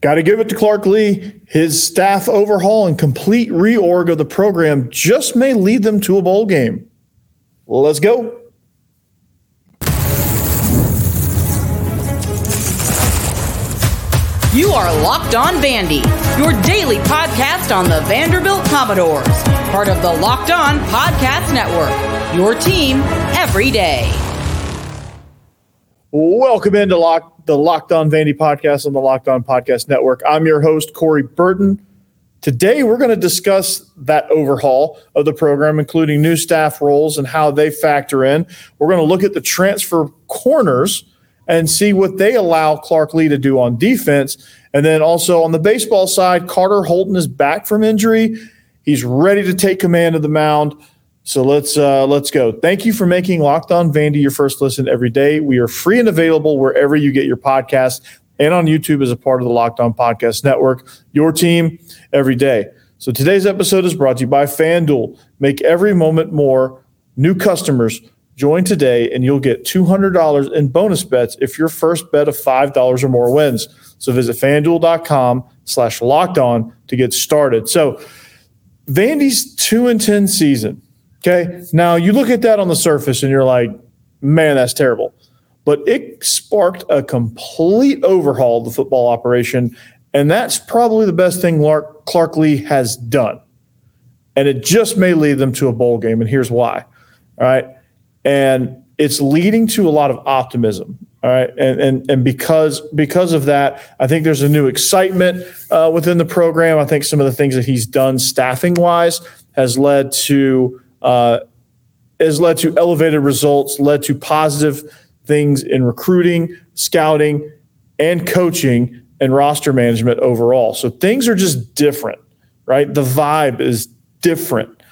Got to give it to Clark Lea. His staff overhaul and complete reorg of the program just may lead them to a bowl game. Let's go. You are Locked On Vandy, your daily podcast on the Vanderbilt Commodores, part of the Locked On Podcast Network. Your team every day. Welcome into Lock, the Locked On Vandy podcast on the Locked On Podcast Network. I'm your host, Corey Burton. Today, we're going to discuss that overhaul of the program, including new staff roles and how they factor in. We're going to look at the transfer corners and see what they allow Clark Lea to do on defense. And then also on the baseball side, Carter Holton is back from injury. He's ready to take command of the mound. So let's uh, let's go. Thank you for making Locked On Vandy your first listen every day. We are free and available wherever you get your podcast and on YouTube as a part of the Locked On Podcast Network. Your team every day. So today's episode is brought to you by FanDuel. Make every moment more. New customers Join today and you'll get $200 in bonus bets if your first bet of $5 or more wins. So visit fanduel.com slash locked on to get started. So Vandy's 2 and 10 season. Okay. Now you look at that on the surface and you're like, man, that's terrible. But it sparked a complete overhaul of the football operation. And that's probably the best thing Clark, Clark Lea has done. And it just may lead them to a bowl game. And here's why. All right and it's leading to a lot of optimism. All right, and and and because because of that, I think there's a new excitement uh, within the program. I think some of the things that he's done staffing wise has led to Uh, has led to elevated results, led to positive things in recruiting, scouting, and coaching and roster management overall. So things are just different, right? The vibe is different.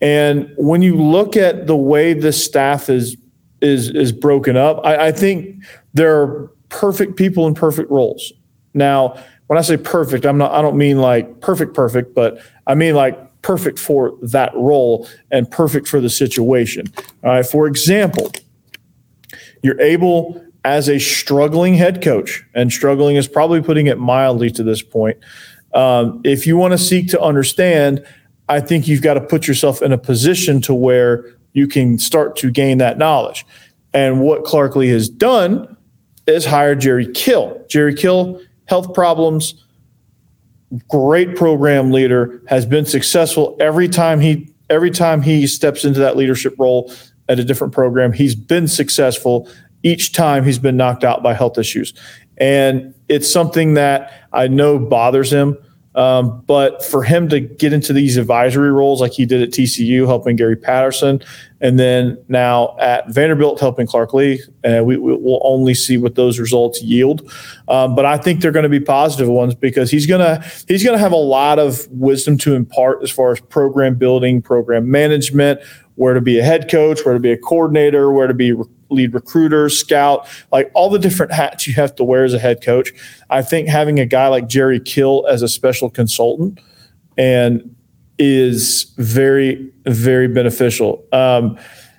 And when you look at the way the staff is is is broken up, I, I think there are perfect people in perfect roles. Now, when I say perfect, I'm not I don't mean like perfect perfect, but I mean like perfect for that role and perfect for the situation. All right. For example, you're able as a struggling head coach, and struggling is probably putting it mildly to this point. Um, if you want to seek to understand I think you've got to put yourself in a position to where you can start to gain that knowledge. And what Clark Lea has done is hire Jerry Kill. Jerry Kill, health problems, great program leader, has been successful every time he every time he steps into that leadership role at a different program. He's been successful each time he's been knocked out by health issues. And it's something that I know bothers him. Um, but for him to get into these advisory roles like he did at TCU, helping Gary Patterson, and then now at Vanderbilt, helping Clark Lea, and we, we will only see what those results yield. Um, but I think they're going to be positive ones because he's gonna he's gonna have a lot of wisdom to impart as far as program building, program management, where to be a head coach, where to be a coordinator, where to be lead recruiter, scout, like all the different hats you have to wear as a head coach. I think having a guy like Jerry Kill as a special consultant and is very, very beneficial. Um,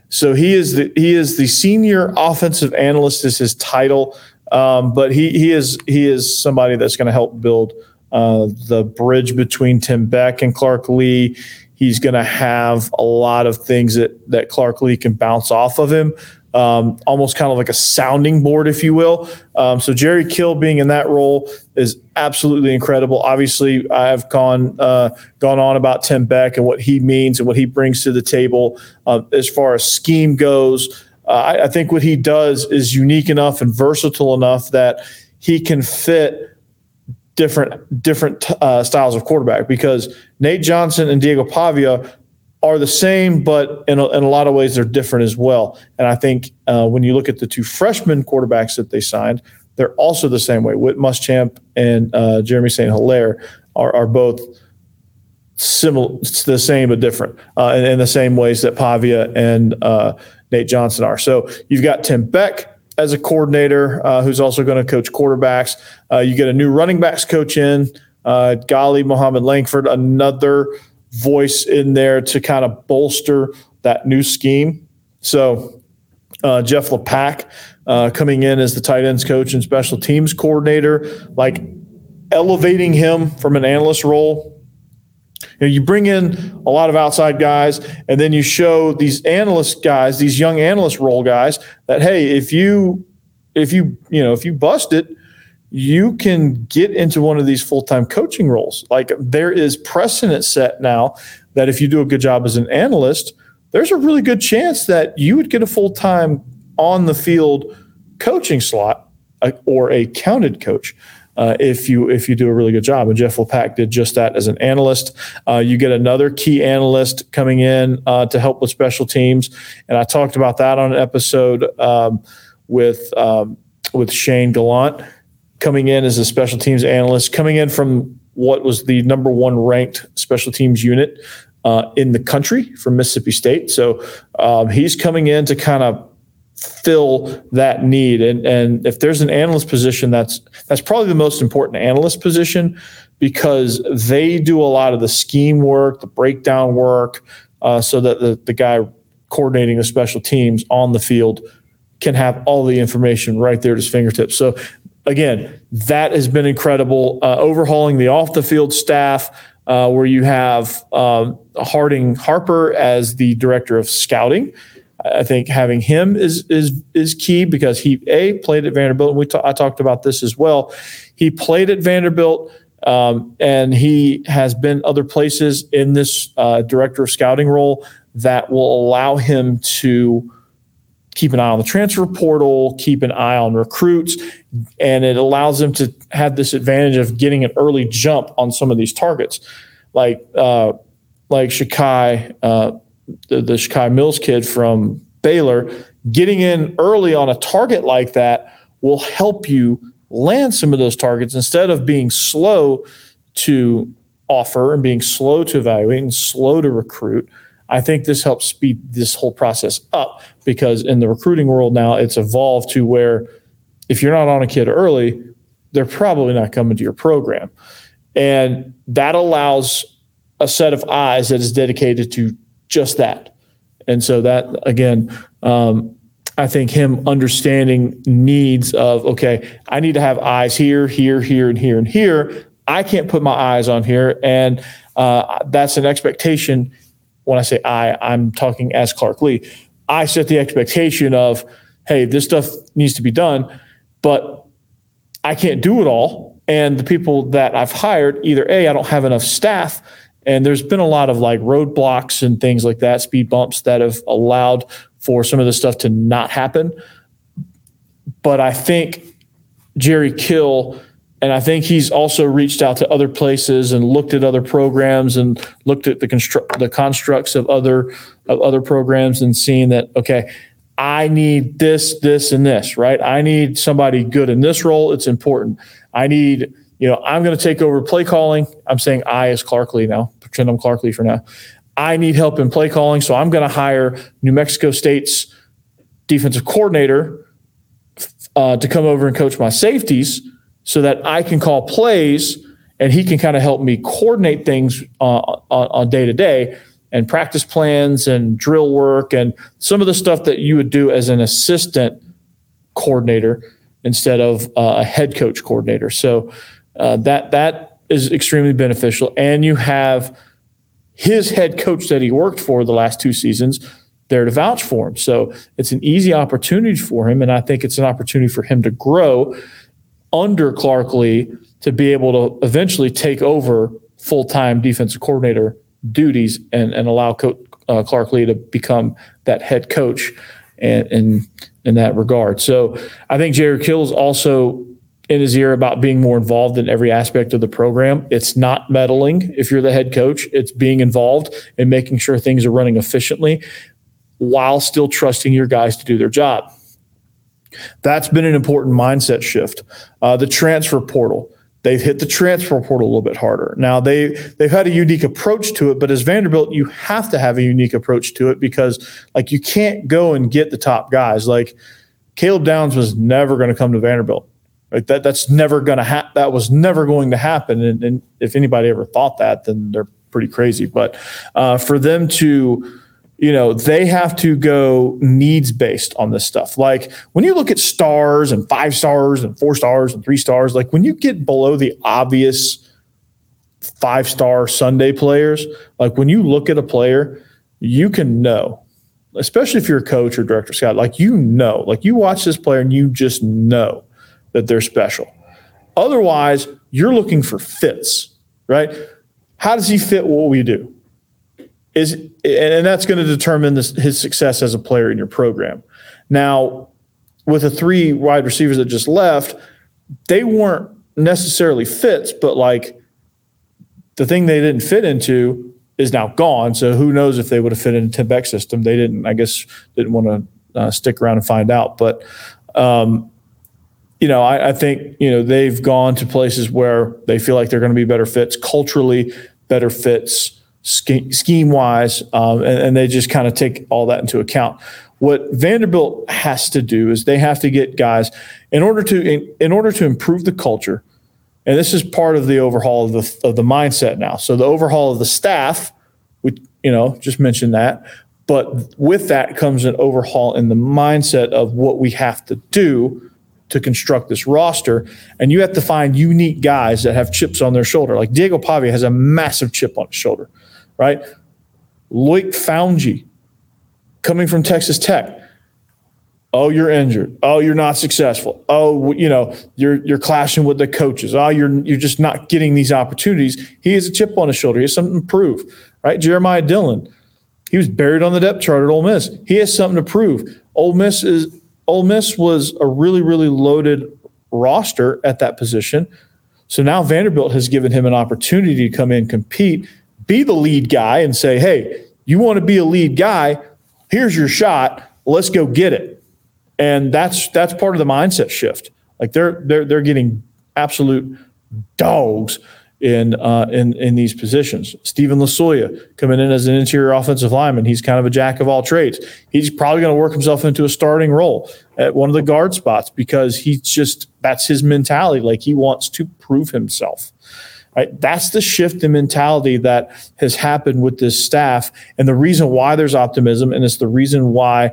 so he is the he is the senior offensive analyst is his title, um, but he he is he is somebody that's going to help build uh, the bridge between Tim Beck and Clark Lea. He's going to have a lot of things that that Clark Lea can bounce off of him um, almost kind of like a sounding board, if you will. Um, so Jerry Kill being in that role is absolutely incredible. Obviously, I've gone uh, gone on about Tim Beck and what he means and what he brings to the table uh, as far as scheme goes. Uh, I, I think what he does is unique enough and versatile enough that he can fit different different uh, styles of quarterback because Nate Johnson and Diego Pavia are the same, but in a, in a lot of ways they're different as well. And I think uh, when you look at the two freshman quarterbacks that they signed, they're also the same way. Whit Muschamp and uh, Jeremy St. Hilaire are, are both similar, the same but different, uh, in, in, the same ways that Pavia and uh, Nate Johnson are. So you've got Tim Beck as a coordinator uh, who's also going to coach quarterbacks. Uh, you get a new running backs coach in, Ghali Mohammed Langford, another – voice in there to kind of bolster that new scheme. So uh, Jeff LePack uh, coming in as the tight ends coach and special teams coordinator. Like elevating him from an analyst role. You, know, you bring in a lot of outside guys, and then you show these analyst guys, these young analyst role guys, that hey, if you if you you know if you bust it, you can get into one of these full time coaching roles. Like there is precedent set now that if you do a good job as an analyst, there's a really good chance that you would get a full time on the field coaching slot uh, or a counted coach. Uh, if you if you do a really good job. And Jeff LePack did just that as an analyst. Uh, you get another key analyst coming in uh, to help with special teams, and I talked about that on an episode um, with um, with Shane Gallant coming in as a special teams analyst, coming in from what was the number one ranked special teams unit uh, in the country from Mississippi State. So um, he's coming in to kind of fill that need. And and if there's an analyst position, that's that's probably the most important analyst position because they do a lot of the scheme work, the breakdown work, uh, so that the the guy coordinating the special teams on the field can have all the information right there at his fingertips. So again, that has been incredible. Uh, overhauling the off the field staff, uh, where you have um, Harding Harper as the director of scouting. I think having him is is is key because he a played at Vanderbilt. And we I talked about this as well. He played at Vanderbilt. Um, and he has been other places in this uh, director of scouting role that will allow him to keep an eye on the transfer portal, keep an eye on recruits, and it allows them to have this advantage of getting an early jump on some of these targets, like uh, like Shakai, uh, the, the Shakai Mills kid from Baylor, getting in early on a target like that will help you land some of those targets instead of being slow to offer and being slow to evaluate and slow to recruit I think this helps speed this whole process up because in the recruiting world now, it's evolved to where if you're not on a kid early, they're probably not coming to your program. And that allows a set of eyes that is dedicated to just that. And so that, again, um, I think him understanding needs of, okay, I need to have eyes here, here, here, and here, and here. I can't put my eyes on here. And uh, that's an expectation when I say I, I'm talking as Clark Lea. I set the expectation of, hey, this stuff needs to be done, but I can't do it all. And the people that I've hired, either A, I don't have enough staff, and there's been a lot of like roadblocks and things like that, speed bumps that have allowed for some of this stuff to not happen. But I think Jerry Kill and I think he's also reached out to other places and looked at other programs and looked at the construct the constructs of other of other programs and seeing that okay, I need this, this, and this, right? I need somebody good in this role. It's important. I need, you know, I'm going to take over play calling. I'm saying I as Clark Lea now. Pretend I'm Clark Lea for now. I need help in play calling, so I'm going to hire New Mexico State's defensive coordinator uh, to come over and coach my safeties so that I can call plays and he can kind of help me coordinate things uh, on day to day and practice plans and drill work and some of the stuff that you would do as an assistant coordinator instead of uh, a head coach coordinator. So uh, that that is extremely beneficial. And you have his head coach that he worked for the last two seasons there to vouch for him. So it's an easy opportunity for him, and I think it's an opportunity for him to grow under Clark Lea to be able to eventually take over full time defensive coordinator duties and, and allow Co- uh, Clark Lea to become that head coach in, in, in that regard. So I think Kill is also in his ear about being more involved in every aspect of the program. It's not meddling if you're the head coach, it's being involved and making sure things are running efficiently while still trusting your guys to do their job. That's been an important mindset shift. Uh, the transfer portal. They've hit the transfer portal a little bit harder. Now they they've had a unique approach to it, but as Vanderbilt, you have to have a unique approach to it because like you can't go and get the top guys. Like Caleb Downs was never going to come to Vanderbilt. Like that that's never going to happen. That was never going to happen. And, and, if anybody ever thought that, then they're pretty crazy. But uh, for them to you know, they have to go needs based on this stuff. Like when you look at stars and five stars and four stars and three stars, like when you get below the obvious five star Sunday players, like when you look at a player, you can know, especially if you're a coach or director scout, like you know, like you watch this player and you just know that they're special. Otherwise, you're looking for fits, right? How does he fit what we do? is and that's going to determine this, his success as a player in your program. Now, with the three wide receivers that just left, they weren't necessarily fits, but like the thing they didn't fit into is now gone. So who knows if they would have fit into Tim Beck system? They didn't. I guess didn't want to uh, stick around and find out. But um, you know, I, I think you know they've gone to places where they feel like they're going to be better fits culturally, better fits scheme wise, um, and, and, they just kind of take all that into account. What Vanderbilt has to do is they have to get guys in order to in, in order to improve the culture, and this is part of the overhaul of the of the mindset now. So the overhaul of the staff, we you know just mentioned that, but with that comes an overhaul in the mindset of what we have to do to construct this roster. And you have to find unique guys that have chips on their shoulder. Like Diego Pavia has a massive chip on his shoulder right? Loic Fouonji coming from Texas Tech. Oh, you're injured. Oh, you're not successful. Oh, you know, you're you're clashing with the coaches. Oh, you're you're just not getting these opportunities. He has a chip on his shoulder. He has something to prove, right? Jeremiah Dillon, he was buried on the depth chart at Ole Miss. He has something to prove. Ole Miss is Ole Miss was a really really loaded roster at that position. So now Vanderbilt has given him an opportunity to come in compete be the lead guy and say, hey, you want to be a lead guy? Here's your shot. Let's go get it. And that's that's part of the mindset shift. Like they're they're they're getting absolute dogs in uh, in in these positions. Steven Losoya coming in as an interior offensive lineman. He's kind of a jack of all trades. He's probably going to work himself into a starting role at one of the guard spots because he's just that's his mentality. Like he wants to prove himself. Right? That's the shift in mentality that has happened with this staff, and the reason why there's optimism, and it's the reason why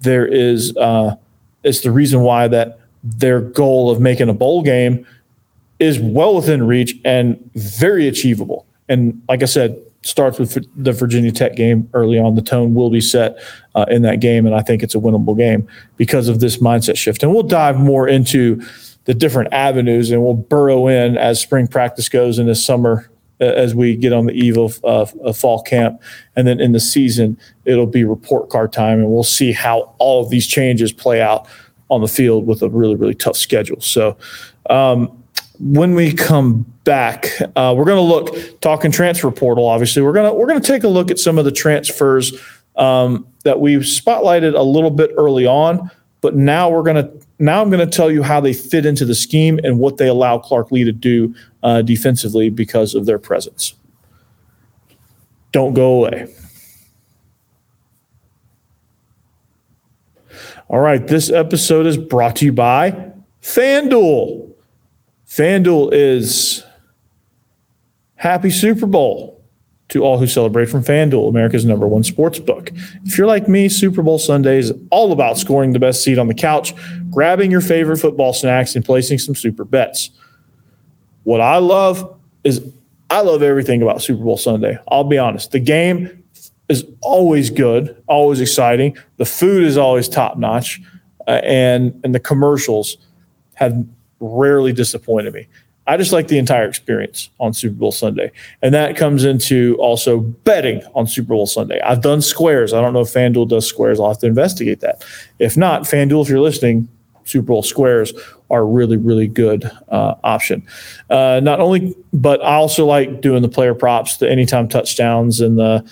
there is, uh, it's the reason why that their goal of making a bowl game is well within reach and very achievable. And like I said, starts with the Virginia Tech game early on. The tone will be set uh, in that game, and I think it's a winnable game because of this mindset shift. And we'll dive more into the different avenues, and we'll burrow in as spring practice goes in the summer as we get on the eve of, uh, of fall camp. And then in the season, it'll be report card time, and we'll see how all of these changes play out on the field with a really, really tough schedule. So, um, when we come back, uh, we're going to look talking transfer portal. Obviously, we're gonna we're gonna take a look at some of the transfers um, that we've spotlighted a little bit early on, but now we're going to now I'm going to tell you how they fit into the scheme and what they allow Clark Lea to do uh, defensively because of their presence. Don't go away. All right, this episode is brought to you by FanDuel. FanDuel is happy Super Bowl to all who celebrate from FanDuel, America's number one sports book. If you're like me, Super Bowl Sunday is all about scoring the best seat on the couch, grabbing your favorite football snacks, and placing some super bets. What I love is I love everything about Super Bowl Sunday. I'll be honest. The game is always good, always exciting. The food is always top notch, uh, and and the commercials have rarely disappointed me. I just like the entire experience on Super Bowl Sunday. And that comes into also betting on Super Bowl Sunday. I've done squares. I don't know if FanDuel does squares. I'll have to investigate that. If not, FanDuel, if you're listening, Super Bowl squares are really, really good uh, option. Uh, not only, but I also like doing the player props, the anytime touchdowns, and the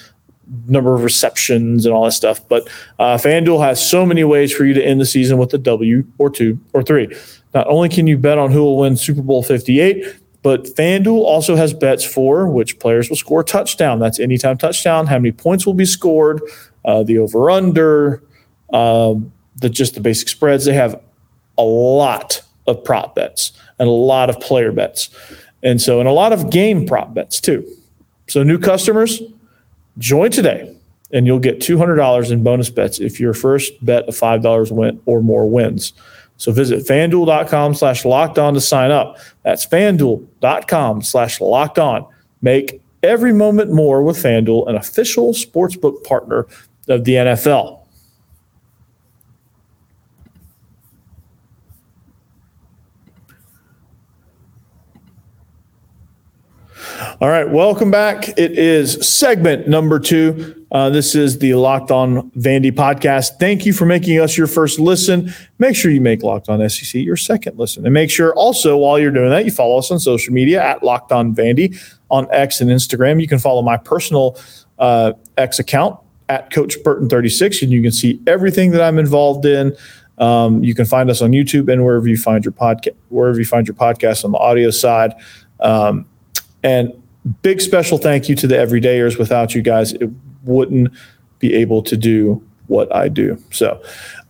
number of receptions and all that stuff. But uh, FanDuel has so many ways for you to end the season with a W or two or three. Not only can you bet on who will win Super Bowl 58, but FanDuel also has bets for which players will score a touchdown. That's anytime touchdown, how many points will be scored, uh, the over under, uh, the just the basic spreads. They have a lot of prop bets and a lot of player bets. And so, and a lot of game prop bets too. So, new customers, join today and you'll get $200 in bonus bets if your first bet of $5 win or more wins. So visit fanduel.com slash locked on to sign up. That's fanduel.com slash locked on. Make every moment more with FanDuel, an official sportsbook partner of the NFL. All right, welcome back. It is segment number two. Uh, this is the Locked On Vandy podcast. Thank you for making us your first listen. Make sure you make Locked On SEC your second listen. And make sure also, while you're doing that, you follow us on social media at Locked On Vandy on X and Instagram. You can follow my personal uh, X account at Coach Burton36, and you can see everything that I'm involved in. Um, you can find us on YouTube and wherever you find your podcast, wherever you find your podcast on the audio side. Um, and big special thank you to the everydayers. Without you guys, it wouldn't be able to do what I do. So,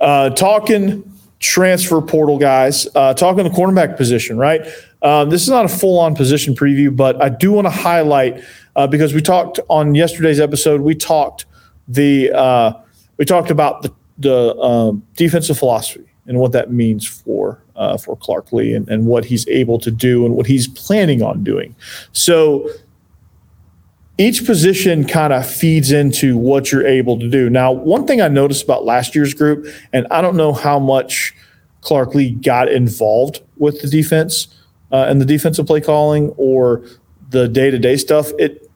uh, talking transfer portal guys, uh, talking the cornerback position, right? Um, this is not a full on position preview, but I do want to highlight uh, because we talked on yesterday's episode. We talked the uh, we talked about the the um, defensive philosophy and what that means for uh, for Clark Lea and, and what he's able to do and what he's planning on doing. So each position kind of feeds into what you're able to do. Now, one thing I noticed about last year's group, and I don't know how much Clark Lea got involved with the defense uh, and the defensive play calling or the day to day stuff. It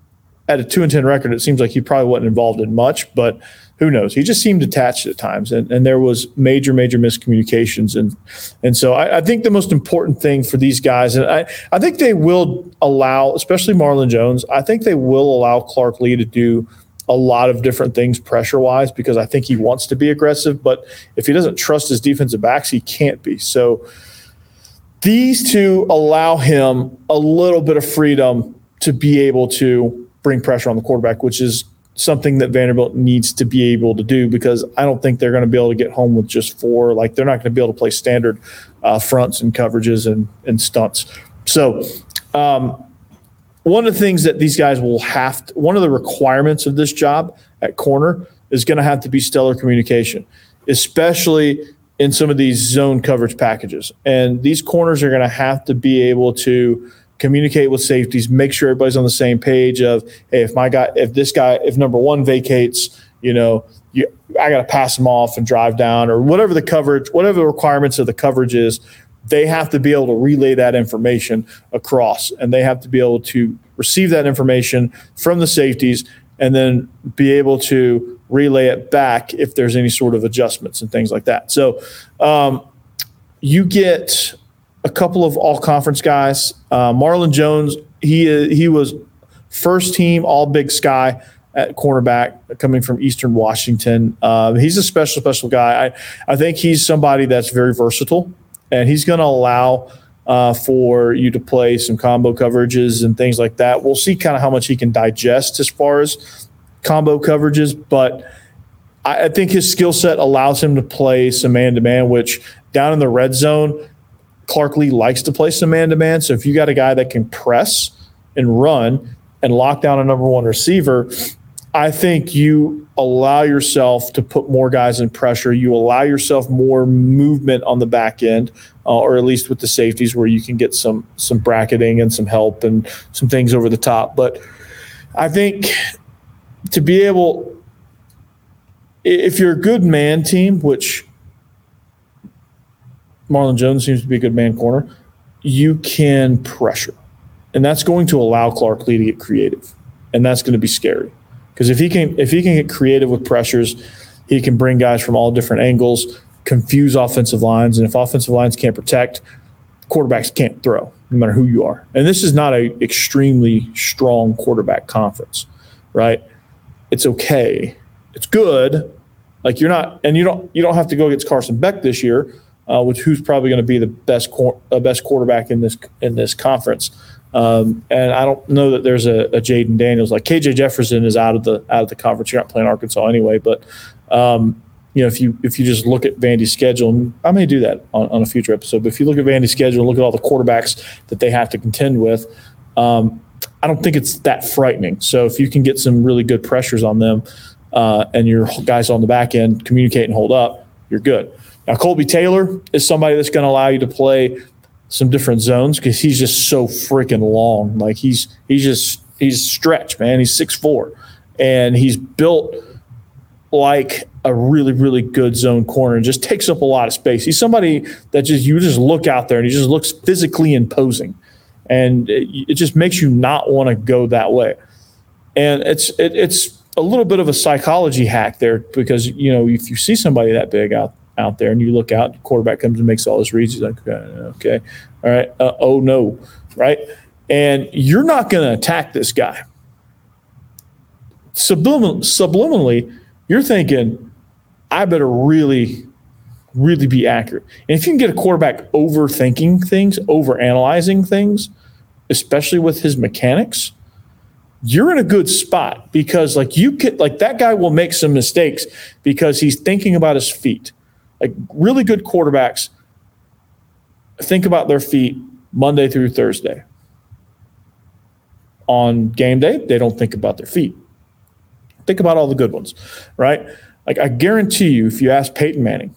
at a two and ten record, it seems like he probably wasn't involved in much, but who knows? He just seemed attached at times, and, and there was major, major miscommunications, and and so I, I, think the most important thing for these guys, and I I think they will allow, especially Marlon Jones, I think they will allow Clark Lea to do a lot of different things pressure wise because I think he wants to be aggressive, but if he doesn't trust his defensive backs, he can't be. So these two allow him a little bit of freedom to be able to bring pressure on the quarterback, which is something that Vanderbilt needs to be able to do because I don't think they're going to be able to get home with just four. Like they're not going to be able to play standard uh, fronts and coverages and, and stunts. So, um, one of the things that these guys will have to, one of the requirements of this job at corner is going to have to be stellar communication, especially in some of these zone coverage packages. And these corners are going to have to be able to communicate with safeties, make sure everybody's on the same page of, hey, if my guy, if this guy, if number one vacates, you know, you, I got to pass him off and drive down or whatever the coverage, whatever the requirements of the coverage is, they have to be able to relay that information across and they have to be able to receive that information from the safeties and then be able to relay it back if there's any sort of adjustments and things like that. So um, you get a couple of all conference guys. Uh, Marlon Jones, he he was first team All Big Sky at cornerback coming from Eastern Washington. Uh, he's a special special guy. I I think he's somebody that's very versatile, and he's going to allow. Uh, for you to play some combo coverages and things like that. We'll see kind of how much he can digest as far as combo coverages, but I, I think his skill set allows him to play some man to man, which down in the red zone, Clark Lea likes to play some man to man. So if you got a guy that can press and run and lock down a number one receiver, I think you allow yourself to put more guys in pressure. You allow yourself more movement on the back end, uh, or at least with the safeties, where you can get some some bracketing and some help and some things over the top. But I think to be able, if you're a good man team, which Marlon Jones seems to be a good man corner, you can pressure. And that's going to allow Clark Lea to get creative. And that's going to be scary. Because if he can if he can get creative with pressures, he can bring guys from all different angles, confuse offensive lines. And if offensive lines can't protect, quarterbacks can't throw, no matter who you are. And this is not a extremely strong quarterback conference, right? It's okay. It's good. Like you're not, and you don't you don't have to go against Carson Beck this year uh, which who's probably going to be the best cor- uh, best quarterback in this in this conference. Um, and I don't know that there's a, a Jayden Daniels like KJ Jefferson is out of the out of the conference. You're not playing Arkansas anyway, but um, you know if you if you just look at Vandy's schedule, I may do that on, on a future episode. But if you look at Vandy's schedule and look at all the quarterbacks that they have to contend with, um, I don't think it's that frightening. So if you can get some really good pressures on them, uh, and your guys on the back end communicate and hold up, you're good. Now, Kolbey Taylor is somebody that's going to allow you to play some different zones because he's just so freaking long. Like he's he's just he's stretched, man. He's six four, and he's built like a really really good zone corner and just takes up a lot of space. He's somebody that just you just look out there and he just looks physically imposing, and it, it just makes you not want to go that way. And it's it, it's a little bit of a psychology hack there because you know if you see somebody that big out out there and you look out, quarterback comes and makes all his reads. He's like, okay, all right, uh, oh no, right? And you're not going to attack this guy. Sublimin- subliminally, you're thinking, I better really, really be accurate. And if you can get a quarterback overthinking things, overanalyzing things, especially with his mechanics, you're in a good spot because like you could like that guy will make some mistakes because he's thinking about his feet. Like really good quarterbacks think about their feet Monday through Thursday. On game day, they don't think about their feet. Think about all the good ones, right? Like I guarantee you, if you ask Peyton Manning,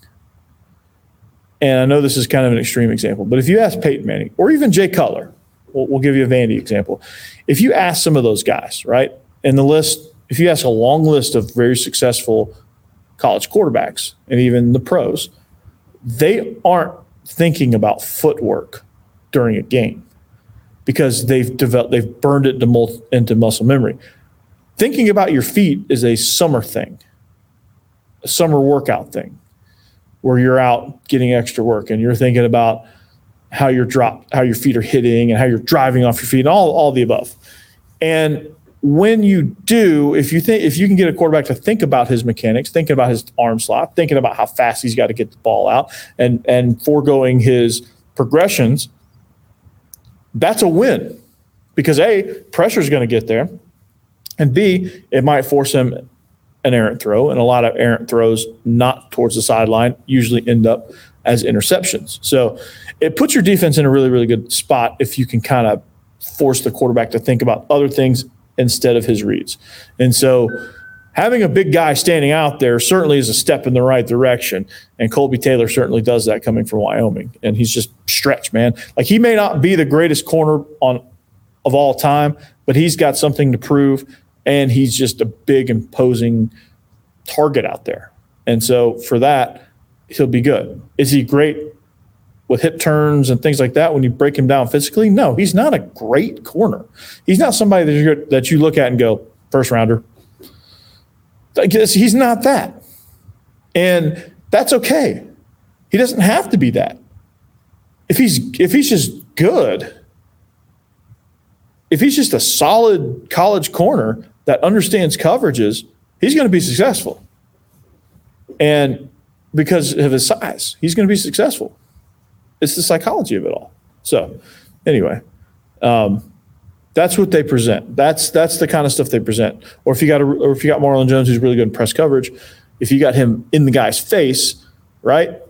and I know this is kind of an extreme example, but if you ask Peyton Manning or even Jay Cutler, we'll, we'll give you a Vandy example. If you ask some of those guys, right, in the list, if you ask a long list of very successful college quarterbacks and even the pros, they aren't thinking about footwork during a game because they've developed, they've burned it into, muscle memory. Thinking about your feet is a summer thing, a summer workout thing, where you're out getting extra work and you're thinking about how your drop, how your feet are hitting, and how you're driving off your feet, and all all the above. And when you do, if you think if you can get a quarterback to think about his mechanics, thinking about his arm slot, thinking about how fast he's got to get the ball out, and and foregoing his progressions, that's a win. Because A, pressure is going to get there. And B, it might force him an errant throw. And a lot of errant throws not towards the sideline usually end up as interceptions. So it puts your defense in a really, really good spot if you can kind of force the quarterback to think about other things instead of his reads. And so having a big guy standing out there certainly is a step in the right direction. And Kolbey Taylor certainly does that coming from Wyoming. And he's just stretched, man. Like he may not be the greatest corner on of all time, but he's got something to prove. And he's just a big, imposing target out there. And so for that, he'll be good. Is he great with hip turns and things like that when you break him down physically? No, he's not a great corner. He's not somebody that you that you look at and go first rounder. I guess he's not that, and that's okay. He doesn't have to be that. If he's if he's just good, if he's just a solid college corner that understands coverages, he's going to be successful. And because of his size, he's going to be successful. It's the psychology of it all. So, anyway, um, that's what they present. That's that's the kind of stuff they present. Or if you got a, or if you got Marlon Jones, who's really good in press coverage, if you got him in the guy's face, right?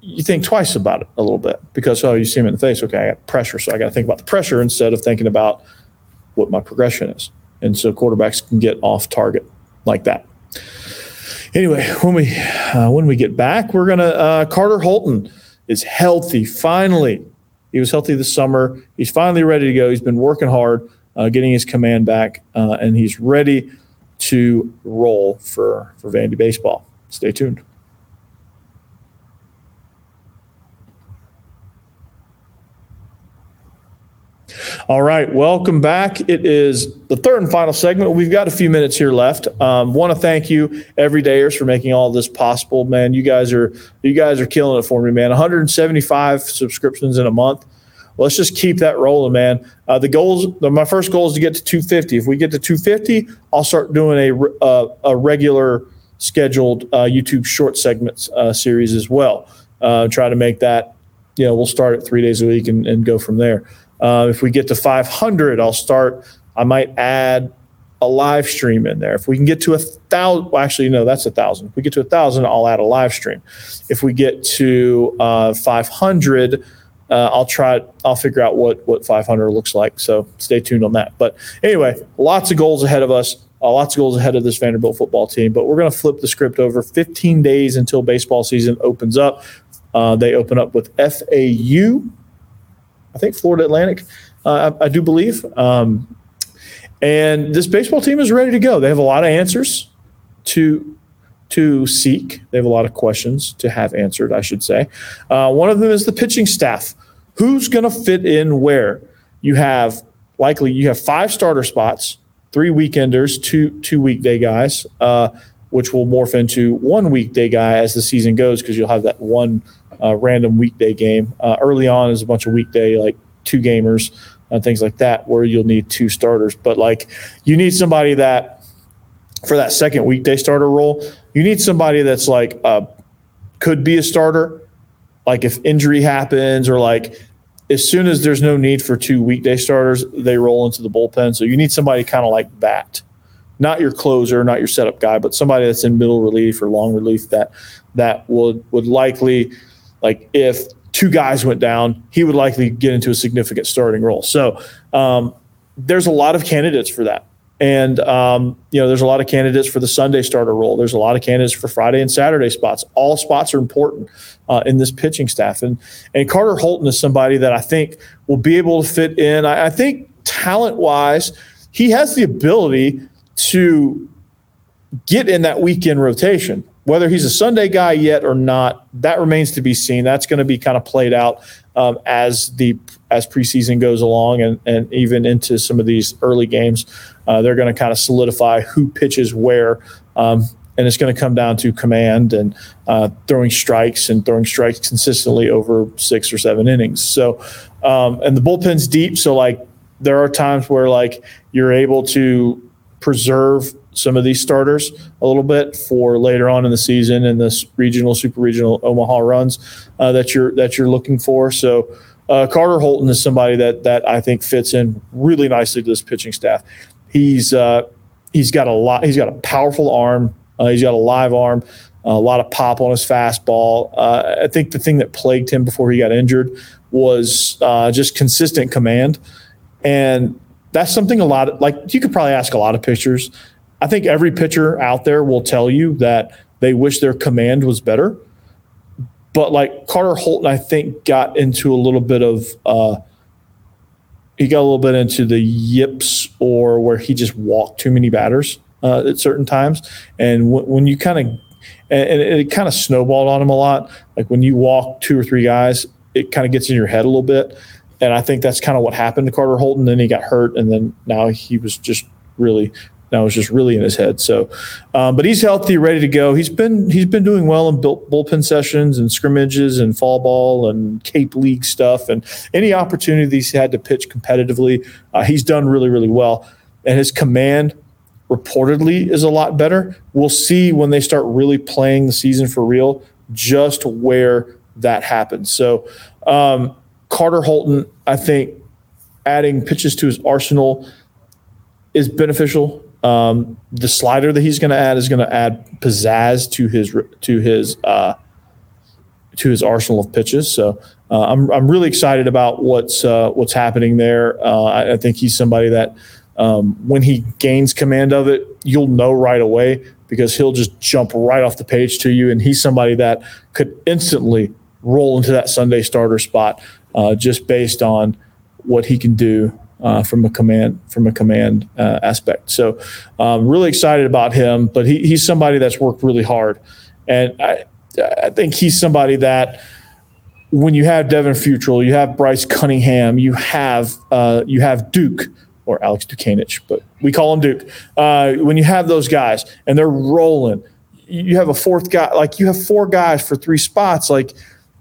You think twice about it a little bit because oh, you see him in the face. Okay, I got pressure, so I got to think about the pressure instead of thinking about what my progression is. And so quarterbacks can get off target like that. Anyway, when we uh, when we get back, we're gonna uh, Carter Holton is healthy finally. He was healthy this summer. He's finally ready to go. He's been working hard, uh, getting his command back, uh, and he's ready to roll for for Vandy baseball. Stay tuned. All right, welcome back. It is the third and final segment. We've got a few minutes here left. Um, Want to thank you, everydayers, for making all this possible. Man, you guys are you guys are killing it for me, man. 175 subscriptions in a month. Let's just keep that rolling, man. Uh, the goals. My first goal is to get to 250. If we get to 250, I'll start doing a uh, a regular scheduled uh, YouTube short segments uh, series as well. Uh, try to make that. You know, we'll start at three days a week and, and go from there. Uh, if we get to 500, I'll start. I might add a live stream in there. If we can get to a thousand, well, actually, no, that's a thousand. If we get to a thousand, I'll add a live stream. If we get to uh, 500, uh, I'll try. I'll figure out what what 500 looks like. So stay tuned on that. But anyway, lots of goals ahead of us. uh, lots of goals ahead of this Vanderbilt football team. But we're going to flip the script over 15 days until baseball season opens up. Uh, they open up with FAU, I think Florida Atlantic, uh, I, I, do believe. Um, and this baseball team is ready to go. They have a lot of answers to to seek. They have a lot of questions to have answered, I should say. Uh, one of them is the pitching staff. Who's going to fit in where? You have likely you have five starter spots, three weekenders, two two weekday guys, uh, which will morph into one weekday guy as the season goes because you'll have that one uh, random weekday game. Uh, early on is a bunch of weekday like two gamers and things like that where you'll need two starters. But like you need somebody that for that second weekday starter role, you need somebody that's like uh, could be a starter. Like if injury happens or like as soon as there's no need for two weekday starters, they roll into the bullpen. So you need somebody kind of like that, not your closer, not your setup guy, but somebody that's in middle relief or long relief that that would would likely like if two guys went down, he would likely get into a significant starting role. So um, there's a lot of candidates for that. And um, you know, there's a lot of candidates for the Sunday starter role. There's a lot of candidates for Friday and Saturday spots. All spots are important uh, in this pitching staff. And and Carter Holton is somebody that I think will be able to fit in. I, I think talent wise, he has the ability to get in that weekend rotation. Whether he's a Sunday guy yet or not, that remains to be seen. That's going to be kind of played out um, as the as preseason goes along, and and even into some of these early games. Uh, they're going to kind of solidify who pitches where. Um, and it's going to come down to command and uh, throwing strikes and throwing strikes consistently over six or seven innings. So, um, and the bullpen's deep, so like there are times where like you're able to preserve some of these starters a little bit for later on in the season and this regional, super regional Omaha runs uh, that you're that you're looking for. So uh, Carter Holton is somebody that that I think fits in really nicely to this pitching staff. He's uh, he's got a lot. He's got a powerful arm. Uh, he's got a live arm. A lot of pop on his fastball. Uh, I think the thing that plagued him before he got injured was uh, just consistent command, and that's something a lot of, like you could probably ask a lot of pitchers I think every pitcher out there will tell you that they wish their command was better. But like Carter Holton, I think got into a little bit of uh, he got a little bit into the yips or where he just walked too many batters uh, at certain times. And w- when you kind of and, and it kind of snowballed on him a lot. Like when you walk two or three guys, it kind of gets in your head a little bit. And I think that's kind of what happened to Carter Holton. Then he got hurt, and then now he was just really that was just really in his head. So, um, but he's healthy, ready to go. He's been he's been doing well in bullpen sessions and scrimmages and fall ball and Cape League stuff and any opportunity he's had to pitch competitively, uh, he's done really really well. And his command reportedly is a lot better. We'll see when they start really playing the season for real, just where that happens. So, um, Carter Holton, I think, adding pitches to his arsenal is beneficial um, the slider that he's going to add is going to add pizzazz to his to his uh, to his arsenal of pitches. So uh, I'm I'm really excited about what's uh, what's happening there. Uh, I, I, think he's somebody that um, when he gains command of it, you'll know right away because he'll just jump right off the page to you, and he's somebody that could instantly roll into that Sunday starter spot uh, just based on what he can do uh, from a command from a command uh, aspect. So, um, really excited about him. But he, he's somebody that's worked really hard, and I I think he's somebody that when you have Devin Futrell, you have Bryce Cunningham, you have uh, you have Duke or Alex Dukanich, but we call him Duke. Uh, when you have those guys and they're rolling, you have a fourth guy, like you have four guys for three spots, like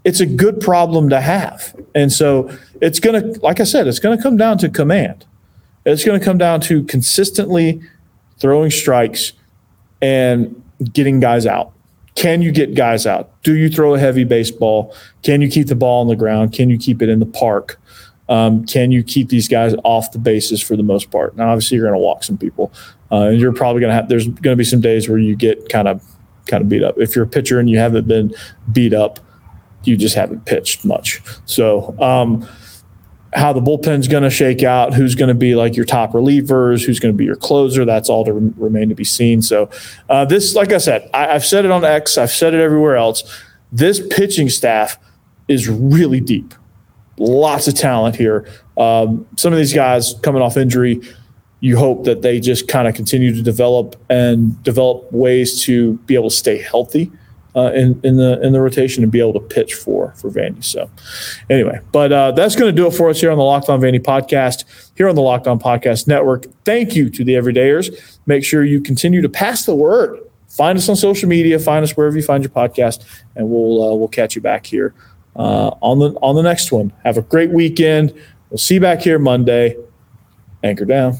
it's a good problem to have. And so it's going to, like I said, it's going to come down to command. It's going to come down to consistently throwing strikes and getting guys out. Can you get guys out? Do you throw a heavy baseball? Can you keep the ball on the ground? Can you keep it in the park? Um, can you keep these guys off the bases for the most part? Now, obviously, you're going to walk some people, uh, and you're probably going to have. There's going to be some days where you get kind of kind of beat up. If you're a pitcher and you haven't been beat up, you just haven't pitched much. So, um, how the bullpen's going to shake out, who's going to be like your top relievers, who's going to be your closer. That's all to re- remain to be seen. So, uh, this, like I said, I, I've said it on X, I've said it everywhere else. This pitching staff is really deep. Lots of talent here. Um, some of these guys coming off injury, you hope that they just kind of continue to develop and develop ways to be able to stay healthy uh, in in the in the rotation and be able to pitch for for Vandy. So, anyway, but uh, that's going to do it for us here on the Locked On Vandy podcast, here on the Locked On Podcast Network. Thank you to the Everydayers. Make sure you continue to pass the word. Find us on social media. Find us wherever you find your podcast, and we'll uh, we'll catch you back here uh, on the on the next one. Have a great weekend. We'll see you back here Monday. Anchor down.